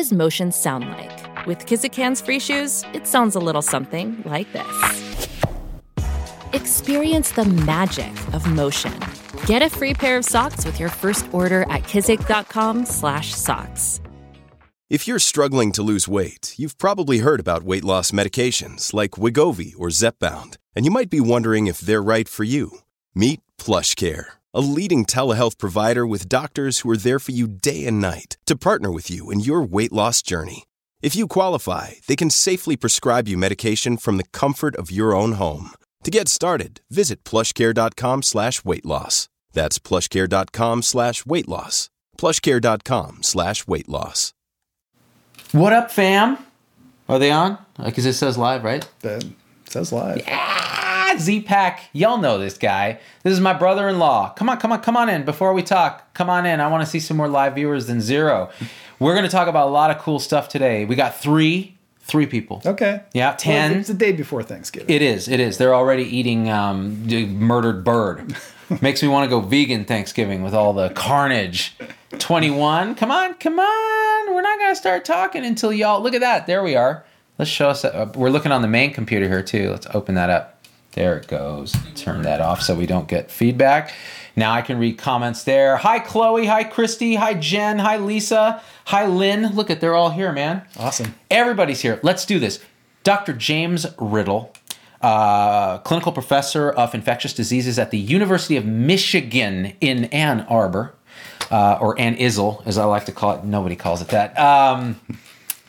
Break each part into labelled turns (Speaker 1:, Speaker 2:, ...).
Speaker 1: does motion sound like? With Kizik hands free shoes, it sounds a little something like this. Experience the magic of motion. Get a free pair of socks with your first order at kizik.com/socks.
Speaker 2: If you're struggling to lose weight, you've probably heard about weight loss medications like Wegovy or Zepbound, and you might be wondering if they're right for you. Meet PlushCare, a leading telehealth provider with doctors who are there for you day and night to partner with you in your weight loss journey. If you qualify, they can safely prescribe you medication from the comfort of your own home. To get started, visit plushcare.com slash weight loss. That's plushcare.com slash weight loss. plushcare.com slash weight loss.
Speaker 3: What up, fam? Are they on? Because it says live, right?
Speaker 4: That says live.
Speaker 3: Ah, Z-Pack. Y'all know this guy. This is my brother-in-law. Come on, come on, come on in. Before we talk, come on in. I want to see some more live viewers than zero. We're going to talk about a lot of cool stuff today. We got three, three people.
Speaker 4: Okay.
Speaker 3: Yeah, ten.
Speaker 4: Well, it's the day before Thanksgiving.
Speaker 3: It is. It is. They're already eating um, the murdered bird. Makes me want to go vegan Thanksgiving with all the carnage. 21. Come on, come on. We're not going to start talking until y'all. Look at that. There we are. Let's show us. Uh, we're looking on the main computer here too. Let's open that up. There it goes. Turn that off so we don't get feedback. Now I can read comments there. Hi, Chloe. Hi, Christy. Hi, Jen. Hi, Lisa. Hi, Lynn. Look at they're all here, man.
Speaker 4: Awesome.
Speaker 3: Everybody's here. Let's do this. Dr. James Riddell, uh, clinical professor of infectious diseases at the University of Michigan in Ann Arbor, uh, or Ann Isle, as I like to call it. Nobody calls it that. Um,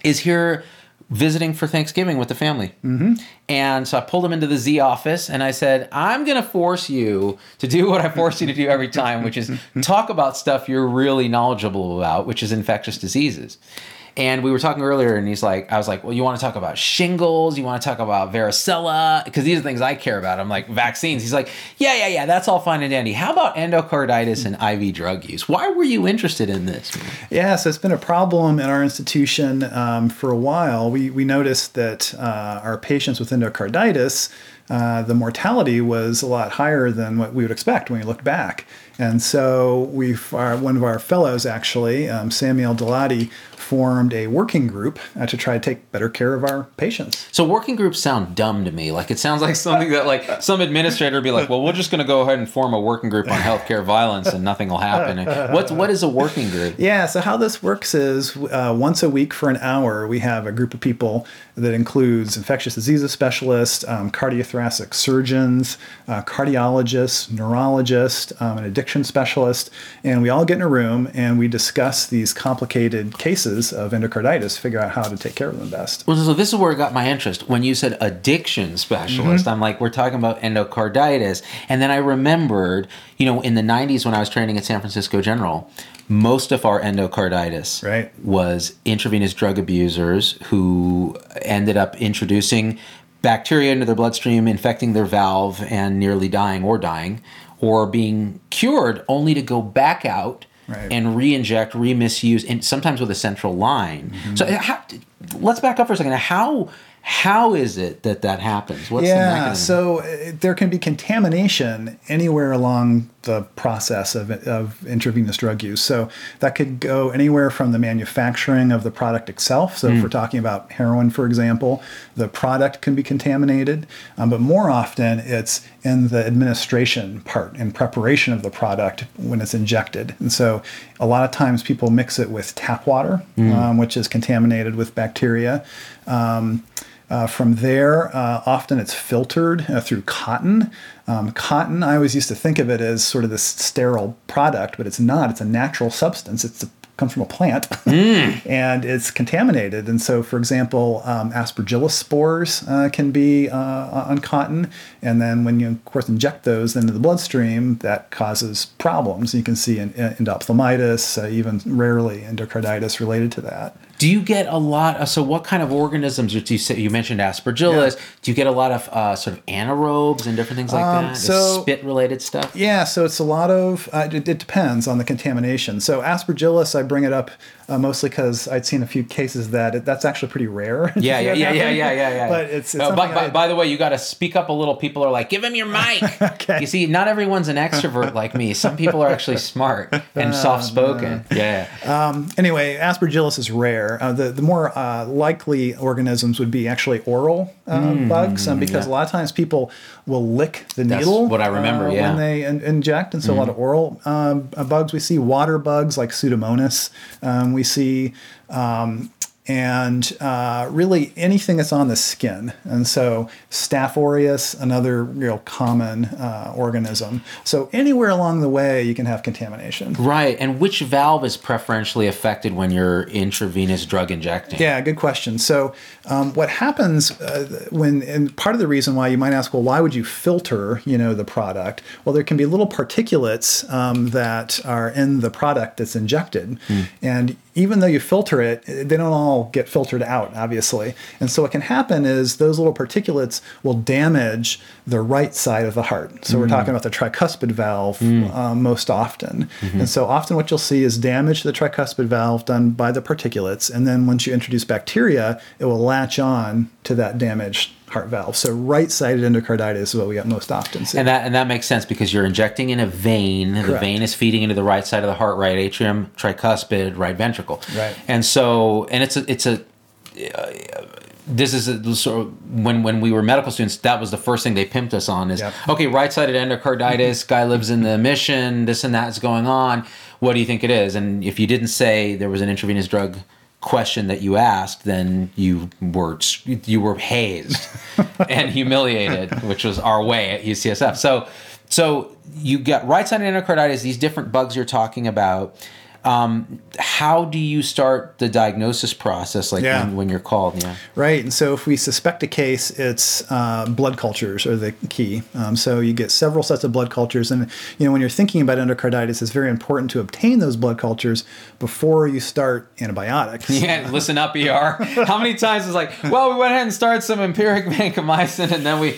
Speaker 3: is here visiting for Thanksgiving with the family. Mm-hmm. And so I pulled him into the Z office and I said, I'm going to force you to do what I force you to do every time, which is talk about stuff you're really knowledgeable about, which is infectious diseases. And we were talking earlier, and he's like, I was like, well, you want to talk about shingles? You want to talk about varicella? Because these are things I care about. I'm like, vaccines. He's like, yeah, yeah, yeah, that's all fine and dandy. How about endocarditis and IV drug use? Why were you interested in this?
Speaker 4: Yeah, so it's been a problem in our institution um, for a while. We, we noticed that uh, our patients with endocarditis, uh, the mortality was a lot higher than what we would expect when we looked back. And so we, one of our fellows actually, um, Sami El-Dalati, formed a working group uh, to try to take better care of our patients.
Speaker 3: So working groups sound dumb to me. Like it sounds like something that like some administrator would be like, "Well, we're just going to go ahead and form a working group on healthcare violence, and nothing will happen." What what is a working group?
Speaker 4: Yeah. So how this works is uh, once a week for an hour, we have a group of people that includes infectious diseases specialists, um, cardiothoracic surgeons, uh, cardiologists, neurologists, um, an addiction specialist, and we all get in a room and we discuss these complicated cases of endocarditis, figure out how to take care of them best.
Speaker 3: Well, so this is where it got my interest. When you said addiction specialist, mm-hmm. I'm like, we're talking about endocarditis. And then I remembered, you know, in the 90s when I was training at San Francisco General, most of our endocarditis
Speaker 4: right.
Speaker 3: was intravenous drug abusers who ended up introducing bacteria into their bloodstream, infecting their valve, and nearly dying or dying, or being cured only to go back out right. and re-inject, re-misuse, and sometimes with a central line. Mm-hmm. So how, let's back up for a second. How how is it that that happens?
Speaker 4: What's yeah, so uh, there can be contamination anywhere along the process of, of intravenous drug use. So that could go anywhere from the manufacturing of the product itself. So mm. if we're talking about heroin, for example, the product can be contaminated, um, but more often it's in the administration part, in preparation of the product when it's injected. And so a lot of times people mix it with tap water, mm. um, which is contaminated with bacteria. Um, uh, from there, uh, often it's filtered uh, through cotton. Um, cotton, I always used to think of it as sort of this sterile product, but it's not. It's a natural substance. It's a comes from a plant mm. and it's contaminated. And so, for example, um, aspergillus spores uh, can be uh, on cotton. And then when you, of course, inject those into the bloodstream, that causes problems. You can see endophthalmitis, uh, even rarely endocarditis related to that.
Speaker 3: Do you get a lot? Of, so, what kind of organisms? Do you say you mentioned aspergillus? Yeah. Do you get a lot of uh, sort of anaerobes and different things like um, that? So spit related stuff.
Speaker 4: Yeah, so it's a lot of. Uh, it, it, depends on the contamination. So aspergillus, I bring it up uh, mostly because I'd seen a few cases that it, that's actually pretty rare.
Speaker 3: Yeah, yeah, yeah, yeah, yeah, yeah, yeah.
Speaker 4: But it's, it's
Speaker 3: Uh, by, by, by the way, you got to speak up a little. People are like, "Give him your mic."
Speaker 4: Okay.
Speaker 3: You see, not everyone's an extrovert like me. Some people are actually smart and soft-spoken. Yeah.
Speaker 4: anyway, Aspergillus is rare. Uh, the the more uh, likely organisms would be actually oral uh, bugs, um, because a lot of times people will lick the
Speaker 3: Mm, That's
Speaker 4: needle.
Speaker 3: what I remember, yeah.
Speaker 4: when they in- inject, and so a lot of oral um, bugs. We see water bugs like Pseudomonas. Um, we see. Um, and uh, really anything that's on the skin. And so Staph aureus, another real common uh, organism. So anywhere along the way, you can have contamination.
Speaker 3: Right. And which valve is preferentially affected when you're intravenous drug injecting?
Speaker 4: Yeah, good question. So, um, what happens uh, when, and part of the reason why you might ask, well, why would you filter, you know, the product? Well, there can be little particulates um, that are in the product that's injected, and even though you filter it, they don't all get filtered out, obviously. And so, what can happen is those little particulates will damage the right side of the heart. So, we're mm. talking about the tricuspid valve um, most often. Mm-hmm. And so, often what you'll see is damage to the tricuspid valve done by the particulates. And then, once you introduce bacteria, it will latch on to that damaged heart valve. So, right sided endocarditis is what we get most often. See.
Speaker 3: And that and that makes sense because you're injecting in a vein. The vein is feeding into the right side of the heart, right atrium, tricuspid, right ventricle.
Speaker 4: Right.
Speaker 3: And so, and it's a it's a. uh, this is a, sort of when when we were medical students. That was the first thing they pimped us on. Is
Speaker 4: Yep.
Speaker 3: okay, right-sided endocarditis. guy lives in the mission. This and that is going on. What do you think it is? And if you didn't say there was an intravenous drug question that you asked, then you were you were hazed and humiliated, which was our way at UCSF. So, so you got right-sided endocarditis. These different bugs you're talking about. Um, how do you start the diagnosis process, like
Speaker 4: Yeah.
Speaker 3: when, when you're called? Yeah.
Speaker 4: Right. And so if we suspect a case, it's uh, blood cultures are the key. Um, so you get several sets of blood cultures. And, you know, when you're thinking about endocarditis, it's very important to obtain those blood cultures before you start antibiotics.
Speaker 3: Yeah, listen up, ER. How many times is like, well, we went ahead and started some empiric vancomycin, and then we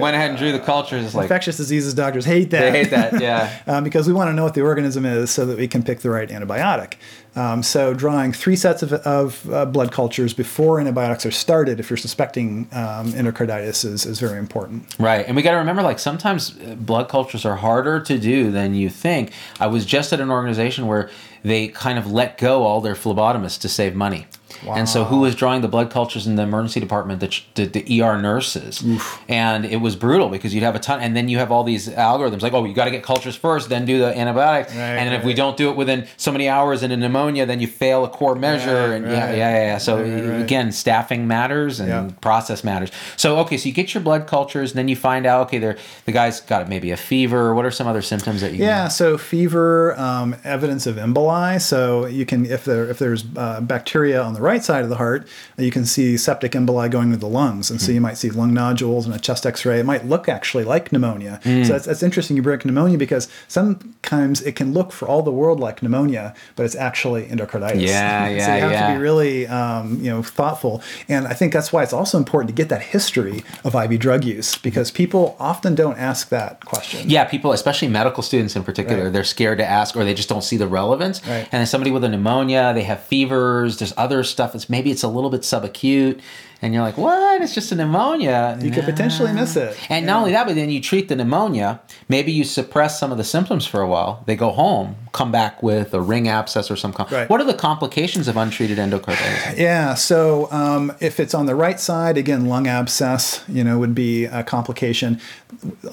Speaker 3: went ahead and drew the cultures. It's like
Speaker 4: Infectious diseases doctors hate that.
Speaker 3: they hate that. Yeah.
Speaker 4: um, because we want to know what the organism is so that we can pick the right antibiotic. Um, so, drawing three sets of, of uh, blood cultures before antibiotics are started, if you're suspecting um, endocarditis, is, is very important.
Speaker 3: Right. And we got to remember like sometimes uh, blood cultures are harder to do than you think. I was just at an organization where they kind of let go all their phlebotomists to save money. And so who was drawing the blood cultures in the emergency department? The, the, the ER nurses. And it was brutal because you'd have a ton, and then you have all these algorithms like, oh, you got to get cultures first, then do the antibiotics. and then if we don't do it within so many hours in a pneumonia, then you fail a core measure.
Speaker 4: Right,
Speaker 3: and yeah,
Speaker 4: right.
Speaker 3: yeah, yeah, yeah. So
Speaker 4: Right, right, right.
Speaker 3: again, staffing matters and
Speaker 4: Yeah.
Speaker 3: process matters. So okay, so you get your blood cultures, and then you find out okay, the guy's got maybe a fever. What are some other symptoms that you?
Speaker 4: Yeah, so fever, um, evidence of emboli. So you can, if there if there's uh, bacteria on the right side of the heart, you can see septic emboli going to the lungs, and so you might see lung nodules and a chest X-ray. It might look actually like pneumonia. So that's, that's interesting. You bring up pneumonia because sometimes it can look for all the world like pneumonia, but it's actually endocarditis.
Speaker 3: Yeah,
Speaker 4: so
Speaker 3: yeah,
Speaker 4: you have
Speaker 3: yeah.
Speaker 4: to be really um, you know thoughtful, and I think that's why it's also important to get that history of IV drug use because people often don't ask that question.
Speaker 3: Yeah, people, especially medical students in particular,
Speaker 4: Right.
Speaker 3: they're scared to ask or they just don't see the relevance.
Speaker 4: Right.
Speaker 3: And then somebody with a pneumonia, they have fevers, there's other stuff that's maybe it's a little bit subacute. And you're like, what? It's just a pneumonia.
Speaker 4: You could potentially miss it.
Speaker 3: And not only that, but then you treat the pneumonia. Maybe you suppress some of the symptoms for a while. They go home, come back with a ring abscess or some. Com-
Speaker 4: Right.
Speaker 3: What are the complications of untreated endocarditis?
Speaker 4: Yeah. So um, if it's on the right side, again, lung abscess, you know, would be a complication.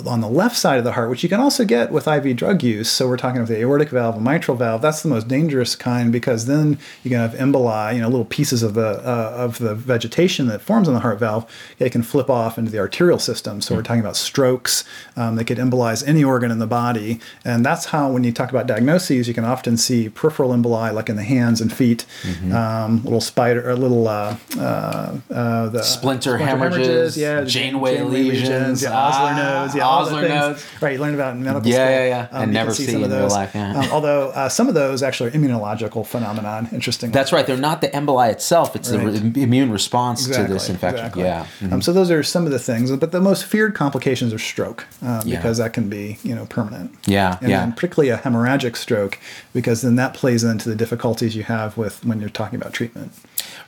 Speaker 4: On the left side of the heart, which you can also get with IV drug use. So we're talking about the aortic valve and mitral valve. That's the most dangerous kind because then you can have emboli, you know, little pieces of the uh, of the vegetation that forms on the heart valve. It can flip off into the arterial system. So we're talking about strokes um, that could embolize any organ in the body, and that's how when you talk about diagnoses, you can often see peripheral emboli, like in the hands and feet, um, little spider or little uh, uh, uh, the
Speaker 3: Splinter hemorrhages,
Speaker 4: yeah,
Speaker 3: Janeway lesions,
Speaker 4: yeah, Osler
Speaker 3: ah,
Speaker 4: nose, yeah, all
Speaker 3: Osler nodes.
Speaker 4: Right, you learn about in medical
Speaker 3: Yeah,
Speaker 4: school.
Speaker 3: yeah, yeah. yeah, And
Speaker 4: you
Speaker 3: never
Speaker 4: can
Speaker 3: see
Speaker 4: some of
Speaker 3: in real
Speaker 4: those.
Speaker 3: life, yeah.
Speaker 4: Um, although uh, some of those actually are immunological phenomenon. Interesting.
Speaker 3: That's right. They're not the emboli itself; it's
Speaker 4: Right.
Speaker 3: the re- immune response to this infection.
Speaker 4: exactly.
Speaker 3: Yeah.
Speaker 4: Um, so those are some of the things, but the most feared complications are stroke um,
Speaker 3: Yeah.
Speaker 4: because that can be you know permanent.
Speaker 3: Yeah,
Speaker 4: and
Speaker 3: yeah.
Speaker 4: particularly a hemorrhagic stroke because then that plays into the difficulties you have with when you're talking about treatment.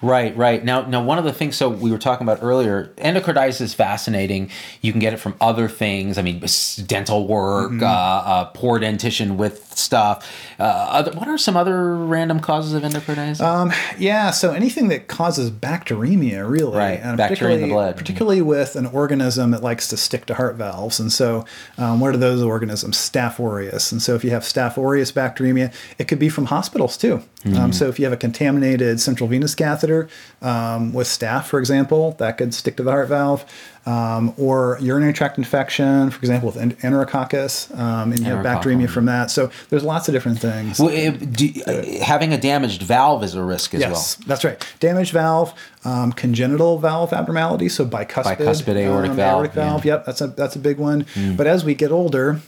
Speaker 3: Right, right. Now, now, one of the things. So we were talking about earlier. Endocarditis is fascinating. You can get it from other things. I mean, dental work,
Speaker 4: Mm-hmm.
Speaker 3: uh, uh, poor dentition with stuff. Uh, other, what are some other random causes of endocarditis?
Speaker 4: Um, yeah, so anything that causes bacteremia, really,
Speaker 3: Right,
Speaker 4: and
Speaker 3: bacteria in the blood.
Speaker 4: particularly with an organism that likes to stick to heart valves. And so, um, what are those organisms? Staph aureus. And so, if you have Staph aureus bacteremia, it could be from hospitals too.
Speaker 3: Mm-hmm.
Speaker 4: Um, so, if you have a contaminated central venous catheter um, with staph, for example, that could stick to the heart valve. Um, or urinary tract infection, for example, with enterococcus, um, and you have bacteremia from that. So there's lots of different things.
Speaker 3: Well, it- do, uh, having a damaged valve is a risk as well.
Speaker 4: Yes, that's right. Damaged valve, um, congenital valve abnormality, so bicuspid,
Speaker 3: Bicuspid aortic
Speaker 4: um,
Speaker 3: valve,
Speaker 4: aortic valve.
Speaker 3: yeah.
Speaker 4: Yep, that's a that's a big one. But as we get older,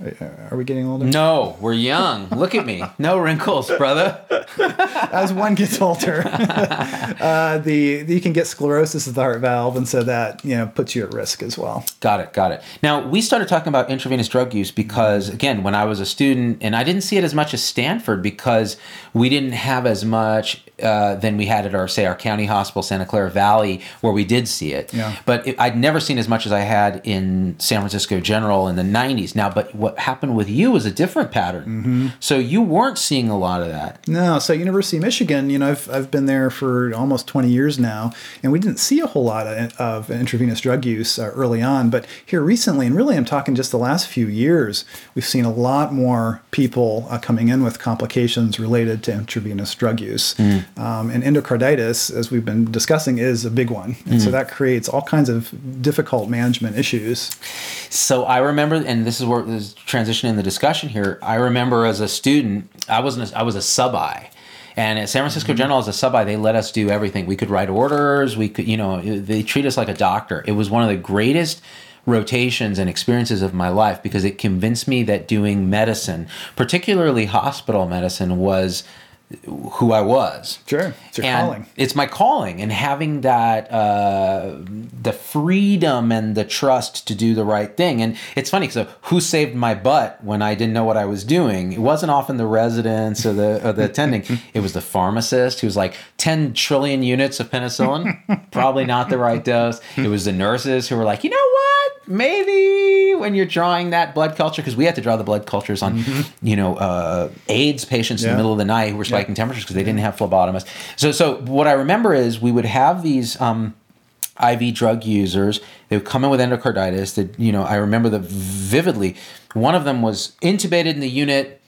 Speaker 4: are we getting older?
Speaker 3: No, we're young. Look at me. No wrinkles, brother.
Speaker 4: As one gets older, uh, the, the you can get sclerosis of the heart valve, and so that you know puts you at risk as well.
Speaker 3: Got it, got it. Now, we started talking about intravenous drug use because, again, when I was a student, and I didn't see it as much as Stanford because we didn't have as much uh, than we had at our, say, our county hospital, Santa Clara Valley, where we did see it.
Speaker 4: Yeah.
Speaker 3: But it, I'd never seen as much as I had in San Francisco General in the 90s. Now, but what happened with you was a different pattern.
Speaker 4: Mm-hmm.
Speaker 3: So you weren't seeing a lot of that.
Speaker 4: No, so University of Michigan, you know, I've, I've been there for almost 20 years now, and we didn't see a whole lot of, of intravenous drug use uh, early on. But here recently, and really I'm talking just the last few years, we've seen a lot more people uh, coming in with complications related to intravenous drug use. Um, and endocarditis, as we've been discussing, is a big one. And so that creates all kinds of difficult management issues.
Speaker 3: So I remember, and this is where this transition in the discussion here. I remember as a student, I wasn't, a, I was a sub I, and at San Francisco
Speaker 4: Mm-hmm.
Speaker 3: General as a sub I, they let us do everything. We could write orders. We could, you know, they treat us like a doctor. It was one of the greatest rotations and experiences of my life because it convinced me that doing medicine, particularly hospital medicine, was who I was.
Speaker 4: Sure, it's your
Speaker 3: And
Speaker 4: calling.
Speaker 3: It's my calling, and having that uh, the freedom and the trust to do the right thing. And it's funny because who saved my butt when I didn't know what I was doing? It wasn't often the residents or the or the attending. It was the pharmacist who was like ten trillion units of penicillin, probably not the right dose. It was the nurses who were like, you know what, maybe when you're drawing that blood culture because we had to draw the blood cultures on, you know, uh, AIDS patients in the middle of the night who were spiking temperatures because they didn't have phlebotomists. So, so what I remember is we would have these um, IV drug users. They would come in with endocarditis. That you know, I remember the vividly. One of them was intubated in the unit,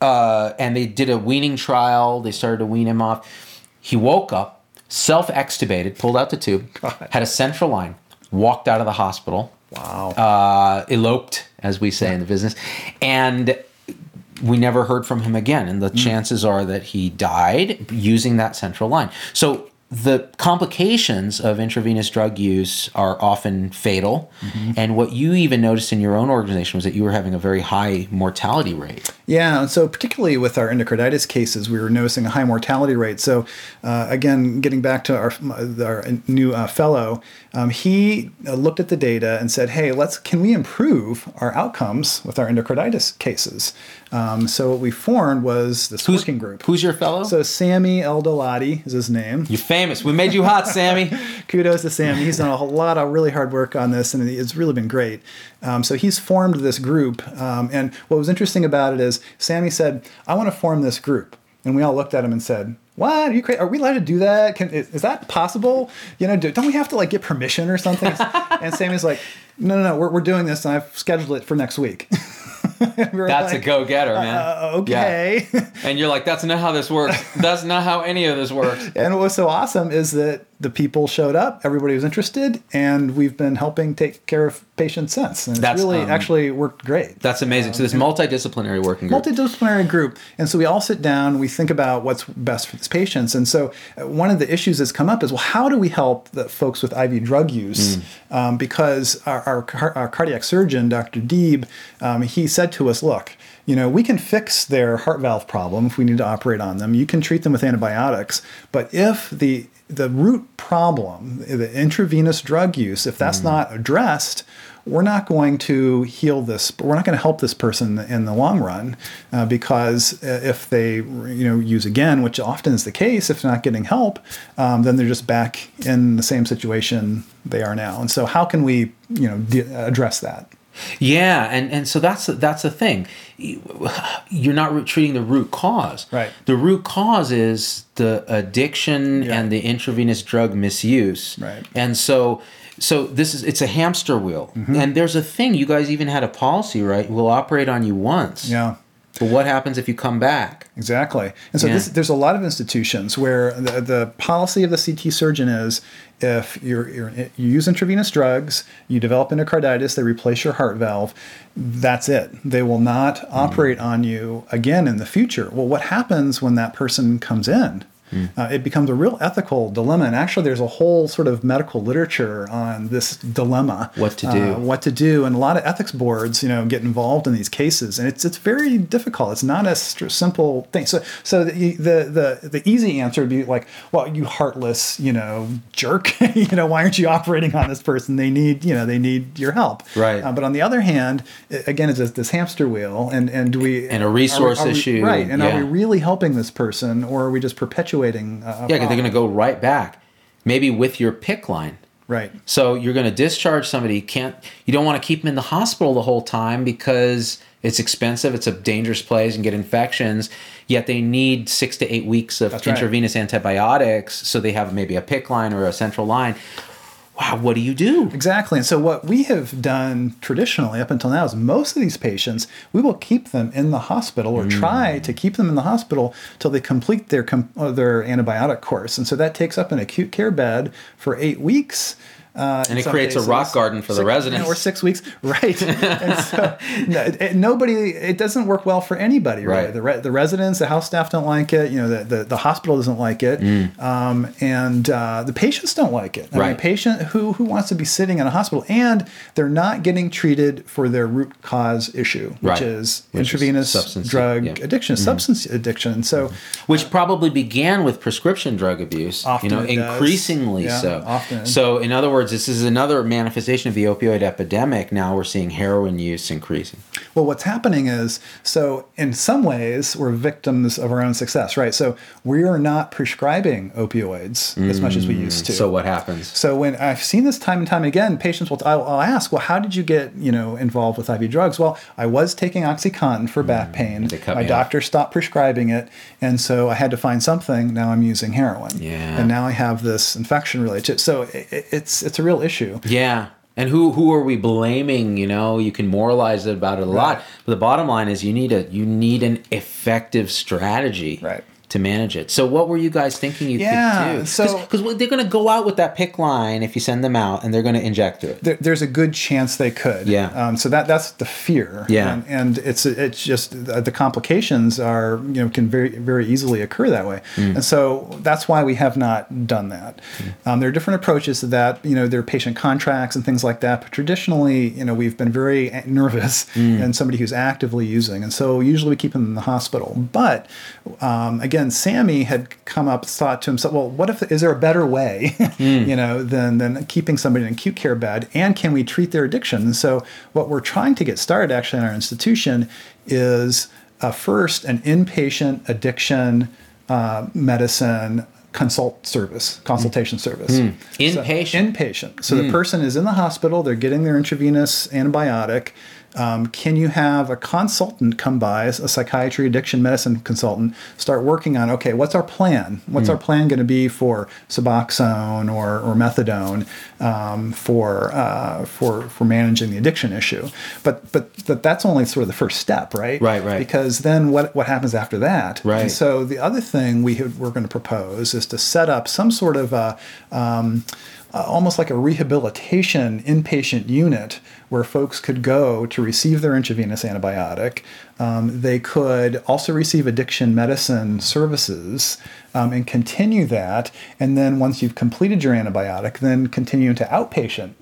Speaker 3: uh, and they did a weaning trial. They started to wean him off. He woke up, self-extubated, pulled out the tube, had a central line, walked out of the hospital
Speaker 4: Wow.
Speaker 3: uh, eloped, as we say in the business, and we never heard from him again. And the chances are that he died using that central line. So the complications of intravenous drug use are often fatal. And what you even noticed in your own organization was that you were having a very high mortality rate.
Speaker 4: Yeah, and so particularly with our endocarditis cases, we were noticing a high mortality rate. So, uh, again, getting back to our, our new uh, fellow, um, he uh, looked at the data and said, "Hey, let's can we improve our outcomes with our endocarditis cases?" Um, so what we formed was this
Speaker 3: Who's,
Speaker 4: working group.
Speaker 3: Who's your fellow?
Speaker 4: so Sammy El-Dalati is his name.
Speaker 3: You're famous. We made you hot, Sammy.
Speaker 4: Kudos to Sammy. He's done a whole lot of really hard work on this, and it's really been great. Um, so he's formed this group, um, and what was interesting about it is Sammy said, "I want to form this group," and we all looked at him and said, "What? Are you crazy? Are we allowed to do that? Can, is, is that possible? You know, do, don't we have to like get permission or something?" and Sammy's like, "No, no, no. We're, we're doing this, and I've scheduled it for next week." And we were
Speaker 3: That's
Speaker 4: like,
Speaker 3: a go getter, man.
Speaker 4: Uh,
Speaker 3: Yeah.
Speaker 4: okay.
Speaker 3: And you're like, that's not how this works. That's not how any of this works.
Speaker 4: And what's so awesome is that the people showed up, everybody was interested, and we've been helping take care of patients since. And it's
Speaker 3: That's,
Speaker 4: really
Speaker 3: um,
Speaker 4: actually worked great.
Speaker 3: That's amazing. So this multidisciplinary working group.
Speaker 4: multidisciplinary group and so we all sit down we think about what's best for these patients and so uh, one of the issues that's come up is well how do we help the folks with iv drug use um, because our, our, our cardiac surgeon dr deeb um, he said to us look you know we can fix their heart valve problem if we need to operate on them you can treat them with antibiotics but if the the root problem the intravenous drug use if that's not addressed we're not going to heal this we're not going to help this person in the long run uh, because uh, if they you know use again which often is the case if they're not getting help um, then they're just back in the same situation they are now. And so how can we you know de- address that
Speaker 3: Yeah, and and so that's that's the thing. You're not re- treating the root cause.
Speaker 4: Right.
Speaker 3: The root cause is the addiction
Speaker 4: Yeah.
Speaker 3: and the intravenous drug misuse.
Speaker 4: Right.
Speaker 3: And so so this is it's a hamster wheel.
Speaker 4: Mm-hmm.
Speaker 3: And there's a thing you guys even had a policy, right? We'll operate on you once.
Speaker 4: yeah
Speaker 3: But what happens if you come back?
Speaker 4: Exactly. And so
Speaker 3: Yeah.
Speaker 4: this, there's a lot of institutions where the, the policy of the CT surgeon is if you're, you're, you use intravenous drugs, you develop endocarditis, they replace your heart valve, that's it. They will not mm. operate on you again in the future. Well, what happens when that person comes in? Uh, it becomes a real ethical dilemma. And actually, there's a whole sort of medical literature on this dilemma.
Speaker 3: What to do.
Speaker 4: Uh, what to do, and a lot of ethics boards, you know, get involved in these cases, and it's it's very difficult. It's not a st- simple thing. So so the, the the the easy answer would be like, well, you heartless, you know, jerk, you know, why aren't you operating on this person? They need you know they need your help.
Speaker 3: Right.
Speaker 4: Uh, but on the other hand, again, it's this, this hamster wheel, and and do we
Speaker 3: And a resource
Speaker 4: are we- are we-
Speaker 3: issue,
Speaker 4: right? And
Speaker 3: yeah.
Speaker 4: are we really helping this person, or are we just perpetuating?
Speaker 3: Yeah, because they're going to go right back, maybe with your PICC line.
Speaker 4: right.
Speaker 3: So you're going to discharge somebody. You can't. You don't want to keep them in the hospital the whole time because it's expensive. It's a dangerous place and get infections. Yet they need six to eight weeks of
Speaker 4: That's right.
Speaker 3: intravenous antibiotics, so they have maybe a PICC line or a central line. Wow, what do you do?
Speaker 4: Exactly. And so, what we have done traditionally up until now is most of these patients, we will keep them in the hospital or
Speaker 3: Mm.
Speaker 4: try to keep them in the hospital till they complete their, uh, their antibiotic course. And so, that takes up an acute care bed for eight weeks. Uh,
Speaker 3: And it creates a rock garden for the
Speaker 4: Six-
Speaker 3: residents.
Speaker 4: Or six weeks, right? and so, no, it, nobody, it doesn't work well for anybody, really.
Speaker 3: Right.
Speaker 4: The, re- the residents, the house staff don't like it. You know, the, the, the hospital doesn't like it, um, and uh, the patients don't like it. I mean,
Speaker 3: Mm. Right.
Speaker 4: a patient who who wants to be sitting in a hospital and they're not getting treated for their root cause issue, which
Speaker 3: Right.
Speaker 4: is
Speaker 3: Which is
Speaker 4: intravenous
Speaker 3: substance,
Speaker 4: drug
Speaker 3: yeah. Mm-hmm.
Speaker 4: addiction, substance addiction. So
Speaker 3: Which probably began with prescription drug abuse. You know, increasingly
Speaker 4: Yeah,
Speaker 3: so.
Speaker 4: often.
Speaker 3: So, in other words, this is another manifestation of the opioid epidemic. Now we're seeing heroin use increasing.
Speaker 4: Well, what's happening is so in some ways we're victims of our own success, right? So we are not prescribing opioids as much as we used to.
Speaker 3: Mm. So what happens?
Speaker 4: So when I've seen this time and time again, patients will I'll, I'll ask, well, how did you get you know involved with IV drugs? Well, I was taking OxyContin for back pain.
Speaker 3: Mm, They cut
Speaker 4: My
Speaker 3: me off.
Speaker 4: doctor stopped prescribing it, and so I had to find something. Now I'm using heroin.
Speaker 3: Yeah.
Speaker 4: And now I have this infection related to it. So it, it's it's a real issue.
Speaker 3: Yeah. And who who are we blaming? You know, you can moralize about it a lot, but the bottom line is you need a you need an effective strategy
Speaker 4: Right.
Speaker 3: To manage it. So what were you guys thinking you
Speaker 4: Yeah,
Speaker 3: could do?
Speaker 4: so-
Speaker 3: because they're going to go out with that PICC line if you send them out, and they're going to inject it.
Speaker 4: there, there's a good chance they could.
Speaker 3: Yeah.
Speaker 4: Um, so that that's the fear.
Speaker 3: Yeah.
Speaker 4: And, and it's it's just uh, the complications are you know can very very easily occur that way.
Speaker 3: Mm.
Speaker 4: And so that's why we have not done that. Um, there are different approaches to that. You know, there are patient contracts and things like that. But traditionally, you know, we've been very nervous
Speaker 3: Mm.
Speaker 4: and somebody who's actively using, and so usually we keep them in the hospital. But um, again, Sammy had come up thought to himself, well, what if is there a better way, you know, than than keeping somebody in an acute care bed, and can we treat their addiction? And so what we're trying to get started actually in our institution is uh, first an inpatient addiction uh, medicine consult service consultation service. So-
Speaker 3: Inpatient?
Speaker 4: inpatient. So the person is in the hospital they're getting their intravenous antibiotic um, can you have a consultant come by, a psychiatry addiction medicine consultant, start working on okay, what's our plan? What's our plan going to be for Suboxone or, or methadone um, for uh, for for managing the addiction issue? But but but that's only sort of the first step, right?
Speaker 3: Right, right.
Speaker 4: Because then what what happens after that?
Speaker 3: Right.
Speaker 4: And so the other thing we had, we're going to propose is to set up some sort of a, um, uh, almost like a rehabilitation inpatient unit where folks could go to receive their intravenous antibiotic. Um, they could also receive addiction medicine services um, and continue that. And then once you've completed your antibiotic, then continue into outpatient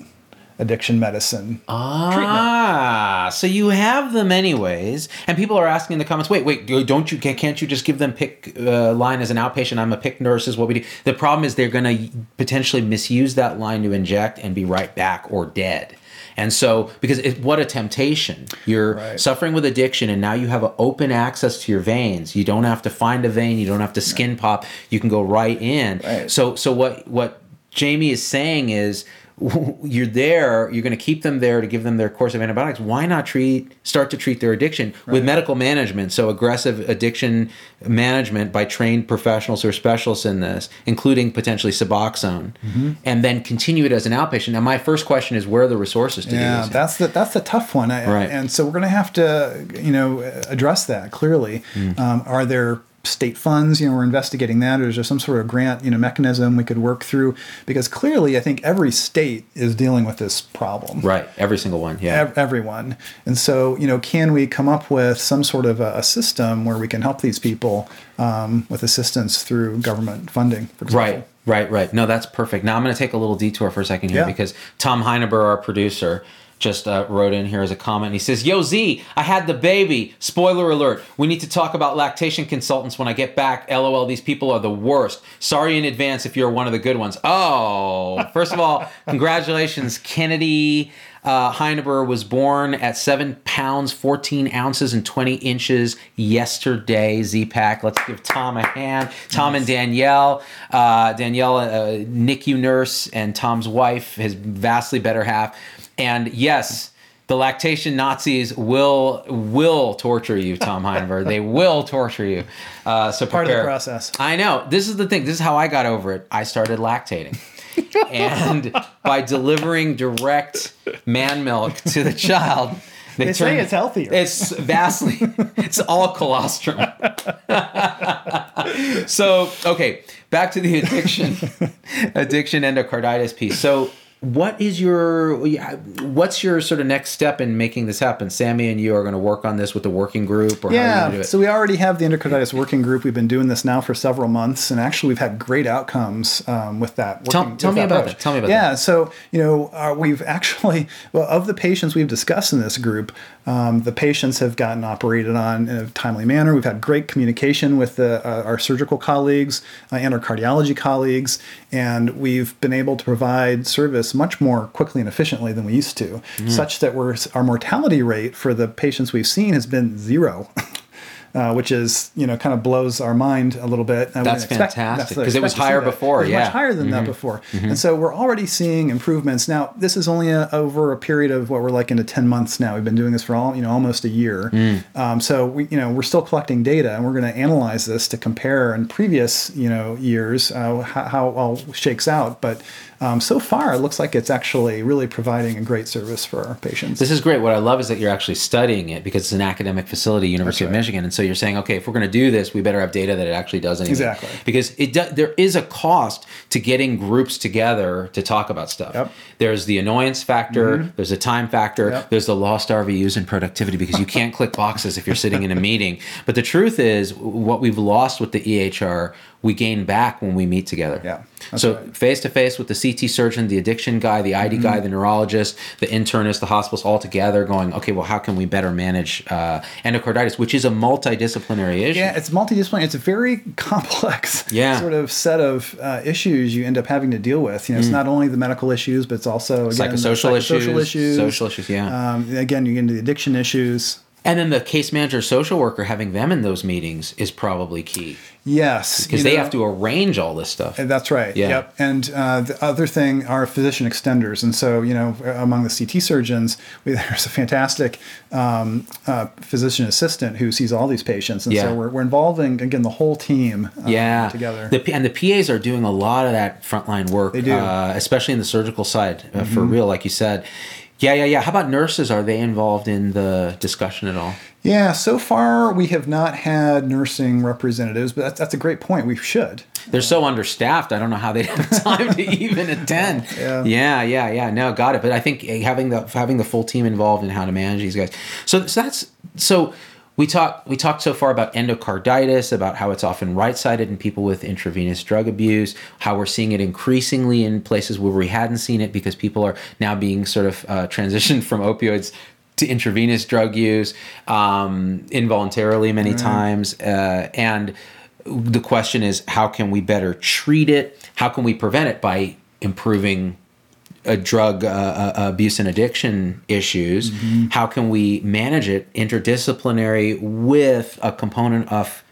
Speaker 4: addiction medicine
Speaker 3: Ah, so you have them anyways, and people are asking in the comments, "Wait, wait, don't you? Can't you just give them PICC uh, line as an outpatient? I'm a PICC nurse, is what we do." The problem is they're going to potentially misuse that line to inject and be right back or dead. And so, because it, what a temptation! You're
Speaker 4: Right.
Speaker 3: suffering with addiction, and now you have open access to your veins. You don't have to find a vein. You don't have to skin pop. You can go right in.
Speaker 4: Right.
Speaker 3: So, so what? What Jamie is saying is you're there you're going to keep them there to give them their course of antibiotics why not treat start to treat their addiction with medical management so aggressive addiction management by trained professionals or specialists in this including potentially suboxone
Speaker 4: Mm-hmm.
Speaker 3: and then continue it as an outpatient now my first question is where are the resources to do
Speaker 4: Yeah,
Speaker 3: this
Speaker 4: that's the that's the tough one, I,
Speaker 3: Right.
Speaker 4: And so we're going to have to, you know, address that clearly.
Speaker 3: Mm.
Speaker 4: Um, are there state funds? You know, we're investigating that. Or is there some sort of grant, you know, mechanism we could work through? Because clearly, I think every state is dealing with this problem.
Speaker 3: right every single one yeah
Speaker 4: Ev- everyone. And so, you know, can we come up with some sort of a, a system where we can help these people um, with assistance through government funding, for example?
Speaker 3: Right, right, right. No, that's perfect. Now I'm going to take a little detour for a second here
Speaker 4: Yeah.
Speaker 3: because Tom Heineber, our producer, just uh, wrote in here as a comment. He says, "Yo Z, I had the baby. Spoiler alert. We need to talk about lactation consultants when I get back. LOL. These people are the worst. Sorry in advance if you're one of the good ones. Oh, first of all, congratulations, Kennedy." Uh, Heineber was born at seven pounds, 14 ounces, and 20 inches yesterday. Z-Pack. Let's give Tom a hand. Tom and Danielle. Uh, Danielle, a NICU nurse, and Tom's wife, his vastly better half. And yes, the lactation Nazis will will torture you, Tom Heineber. they will torture you. Uh, so
Speaker 4: Part of the process.
Speaker 3: I know. This is the thing. This is how I got over it. I started lactating. and by delivering direct man milk to the child,
Speaker 4: They say it's healthier.
Speaker 3: It's vastly, it's all colostrum. so, okay, back to the addiction, addiction endocarditis piece. So, what is your what's your sort of next step in making this happen? Sammy and you are going to work on this with the working group, or how are you
Speaker 4: Yeah,
Speaker 3: do it?
Speaker 4: so we already have the endocarditis working group. We've been doing this now for several months, and actually we've had great outcomes um, with that.
Speaker 3: Tell-
Speaker 4: working-
Speaker 3: tell
Speaker 4: with
Speaker 3: me about
Speaker 4: approach.
Speaker 3: that. Tell me about
Speaker 4: yeah,
Speaker 3: that.
Speaker 4: so you know uh, we've actually well of the patients we've discussed in this group, um, the patients have gotten operated on in a timely manner. We've had great communication with the, uh, our surgical colleagues uh, and our cardiology colleagues, and we've been able to provide service much more quickly and efficiently than we used to,
Speaker 3: Mm.
Speaker 4: such that we're, our mortality rate for the patients we've seen has been zero. Uh, which is you know kind of blows our mind a little bit. I
Speaker 3: That's
Speaker 4: expect-
Speaker 3: fantastic, 'cause it was
Speaker 4: expect to see
Speaker 3: higher before,
Speaker 4: was
Speaker 3: yeah. Mm-hmm.
Speaker 4: much higher than that before, and so we're already seeing improvements. Now this is only a, over a period of what we're like into ten months now. We've been doing this for all you know almost a year.
Speaker 3: Mm.
Speaker 4: Um, so we you know we're still collecting data, and we're going to analyze this to compare in previous you know years uh, how, how it all shakes out. But um, so far, it looks like it's actually really providing a great service for our patients.
Speaker 3: This is great. What I love is that you're actually studying it because it's an academic facility, University of. Michigan, and so you're saying, okay, if we're going to do this, we better have data that it actually does anything.
Speaker 4: Exactly.
Speaker 3: Because it do, there is a cost to getting groups together to talk about stuff.
Speaker 4: Yep. Mm-hmm.
Speaker 3: There's the annoyance factor. There's a time factor.
Speaker 4: Yep.
Speaker 3: There's the lost RVUs and productivity because you can't click boxes if you're sitting in a meeting. But the truth is, what we've lost with the EHR, we gain back when we meet together.
Speaker 4: Yeah,
Speaker 3: So.
Speaker 4: Mm-hmm.
Speaker 3: face to face with the CT surgeon, the addiction guy, the ID guy, the neurologist, the internist, the hospitals all together going, okay, well, how can we better manage uh, endocarditis, which is a multidisciplinary issue?
Speaker 4: Yeah, it's multidisciplinary. It's a very complex
Speaker 3: Yeah.
Speaker 4: sort of set of uh, issues you end up having to deal with. You know, it's not only the medical issues, but it's also again,
Speaker 3: Mm. Psychosocial issues,
Speaker 4: issues,
Speaker 3: social issues, yeah.
Speaker 4: Um, again, you get into the addiction issues.
Speaker 3: And then the case manager, social worker, having them in those meetings is probably key
Speaker 4: Yes,
Speaker 3: because they
Speaker 4: know,
Speaker 3: have to arrange all this stuff.
Speaker 4: That's right.
Speaker 3: Yeah.
Speaker 4: Yep. And uh, the other thing are physician extenders. And so, you know, among the CT surgeons, we, there's a fantastic um, uh, physician assistant who sees all these patients. And
Speaker 3: Yeah.
Speaker 4: so we're, we're involving, again, the whole team uh,
Speaker 3: yeah,
Speaker 4: together.
Speaker 3: The, and the PAs are doing a lot of that frontline work.
Speaker 4: They do. Mm-hmm.
Speaker 3: uh, especially in the surgical side, uh, for real, like you said. Yeah, yeah, yeah. How about nurses? Are they involved in the discussion at all?
Speaker 4: yeah, so far we have not had nursing representatives, but that's, that's a great point. We should.
Speaker 3: They're so understaffed. I don't know how they have time to even attend.
Speaker 4: Yeah.
Speaker 3: yeah, yeah, yeah. No, got it. But I think eh, having the having the full team involved in how to manage these guys. So, so that's so. We talked we talked so far about endocarditis, about how it's often right-sided in people with intravenous drug abuse, how we're seeing it increasingly in places where we hadn't seen it because people are now being sort of uh, transitioned from opioids to intravenous drug use um, involuntarily many times, uh, and the question is how can we better treat it? How can we prevent it by improving uh, drug uh, uh, abuse and addiction issues? How can we manage it interdisciplinary with a component of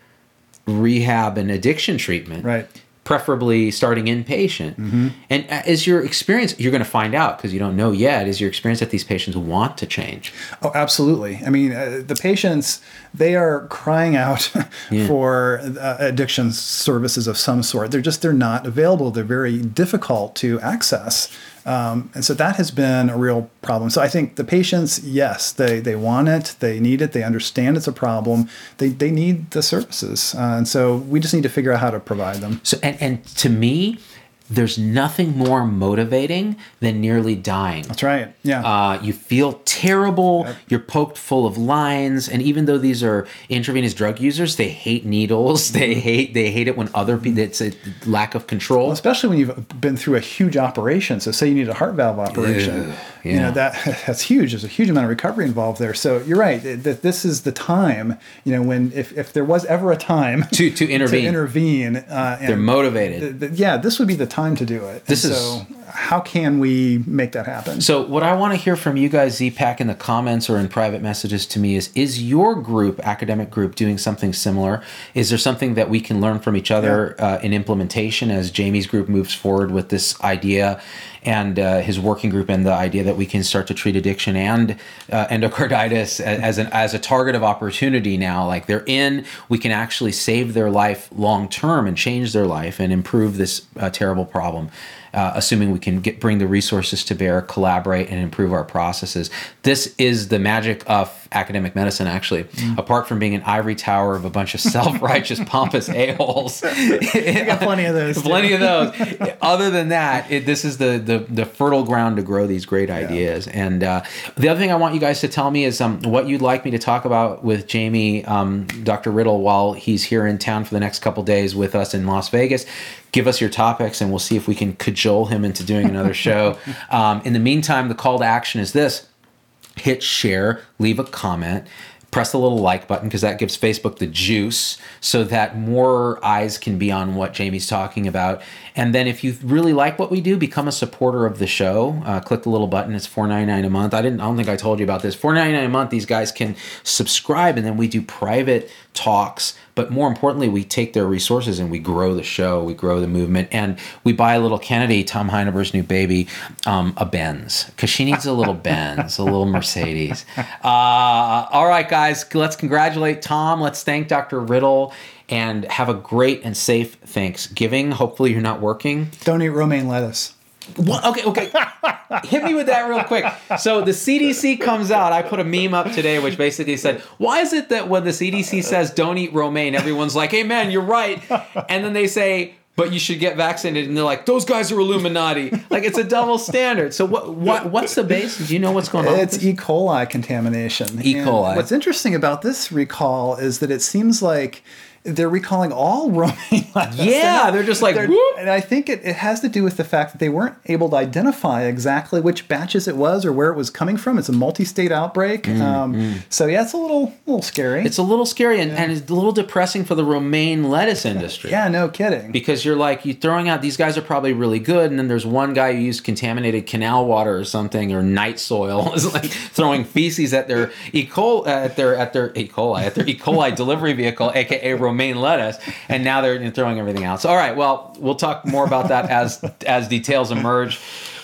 Speaker 3: rehab and addiction treatment?
Speaker 4: Right.
Speaker 3: Preferably starting inpatient. And uh, is your experience, you're going to find out because you don't know yet, is your experience that these patients want to change?
Speaker 4: Oh, absolutely. I mean, uh, the patients, they are crying out for uh, addiction services of some sort. They're just, they're not available. They're very difficult to access. Um, and so that has been a real problem. So I think the patients, yes, they, they want it, they need it, they understand it's a problem, they, they need the services. Uh, and so we just need to figure out how to provide them.
Speaker 3: So, and, and to me, there's nothing more motivating than nearly dying.
Speaker 4: That's right. Yeah.
Speaker 3: Uh, you feel terrible. You're poked full of lines, and even though these are intravenous drug users, they hate needles. They hate they hate it when other people. It's a lack of control.
Speaker 4: especially when you've been through a huge operation. So, say you need a heart valve operation, you
Speaker 3: yeah.
Speaker 4: know that that's huge. There's a huge amount of recovery involved there. So, you're right that this is the time. You know, when if, if there was ever a time
Speaker 3: To- to intervene.
Speaker 4: intervene, uh, and
Speaker 3: They're motivated.
Speaker 4: th- th- yeah, this would be the time to do it.
Speaker 3: This
Speaker 4: And
Speaker 3: is-
Speaker 4: so. How can we make that happen?
Speaker 3: So, what I want to hear from you guys, Z-Pack, in the comments or in private messages to me is Is your group, academic group, doing something similar? Is there something that we can learn from each other uh, in implementation as Jamie's group moves forward with this idea and uh, his working group and the idea that we can start to treat addiction and uh, endocarditis as, an, as a target of opportunity now? Like they're in, we can actually save their life long term and change their life and improve this uh, terrible problem uh, assuming we can get bring the resources to bear, collaborate, and improve our processes. This is the magic of academic medicine. Actually, apart from being an ivory tower of a bunch of self-righteous, pompous a-holes,
Speaker 4: got plenty of those,
Speaker 3: plenty of those. Other than that, it, this is the, the the fertile ground to grow these great ideas. And uh, the other thing I want you guys to tell me is um, what you'd like me to talk about with Jamie, um, Dr. Riddell, while he's here in town for the next couple days with us in Las Vegas give us your topics and we'll see if we can cajole him into doing another show. um, in the meantime, the call to action is this hit share, leave a comment. Press the little like button because that gives Facebook the juice so that more eyes can be on what Jamie's talking about. And then if you really like what we do, become a supporter of the show. Uh, click the little button. It's four ninety nine a month. I didn't. I don't think I told you about this. Four ninety nine a month. These guys can subscribe, and then we do private talks. But more importantly, we take their resources and we grow the show. We grow the movement, and we buy a little Kennedy, Tom Heineber's new baby, um, a Benz because she needs a little Benz, a little Mercedes. Uh, all right, guys, let's congratulate Tom. Let's thank Dr. Riddell. And have a great and safe Thanksgiving. Hopefully, you're not working.
Speaker 4: Don't eat romaine lettuce.
Speaker 3: What? Okay, okay. Hit me with that real quick. So the CDC comes out. I put a meme up today, which basically said, "Why is it that when the CDC says don't eat romaine, everyone's like, hey man, you're right,' and then they say." But you should get vaccinated, and they're like, "Those guys are Illuminati." Like it's a double standard. So what? What? What's the basis? Do you know what's going on?
Speaker 4: It's? E. coli contamination.
Speaker 3: E.
Speaker 4: And
Speaker 3: coli.
Speaker 4: what's interesting about this recall is that it seems like they're recalling all romaine lettuce.
Speaker 3: Yeah, they're just like, whoop.
Speaker 4: and I think it, it has to do with the fact that they weren't able to identify exactly which batches it was or where it was coming from. It's a multi-state outbreak, um, so yeah, it's a little little scary.
Speaker 3: Mm, It's a little scary and, and it's a little depressing for the romaine lettuce industry.
Speaker 4: yeah, no kidding.
Speaker 3: Because you're like, you're throwing out, these guys are probably really good. And then there's one guy who used contaminated canal water or something or night soil, is like throwing feces at their E. coli, at their, at their E. coli, at their E. coli delivery vehicle, AKA romaine lettuce. And now they're throwing everything out. So, all right, well, we'll talk more about that as, as details emerge.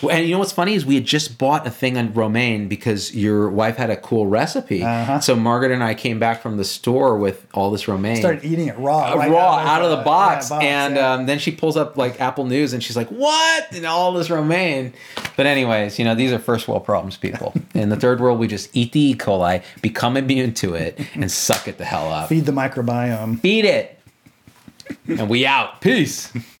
Speaker 3: And you know what's funny is we had just bought a thing on romaine because your wife had a cool recipe. So Margaret and I came back from the store with all this romaine
Speaker 4: Started eating it raw,
Speaker 3: uh,
Speaker 4: right
Speaker 3: raw
Speaker 4: out of
Speaker 3: out of the
Speaker 4: the-
Speaker 3: box,
Speaker 4: yeah, box,
Speaker 3: and
Speaker 4: yeah.
Speaker 3: um, then she pulls up like Apple News and she's like, "What?" and all this romaine. But anyways, you know these are first world problems, people. In the third world, we just eat the E. coli, become immune to it, and suck it the hell up.
Speaker 4: Feed the microbiome.
Speaker 3: Beat it, and we out. Peace.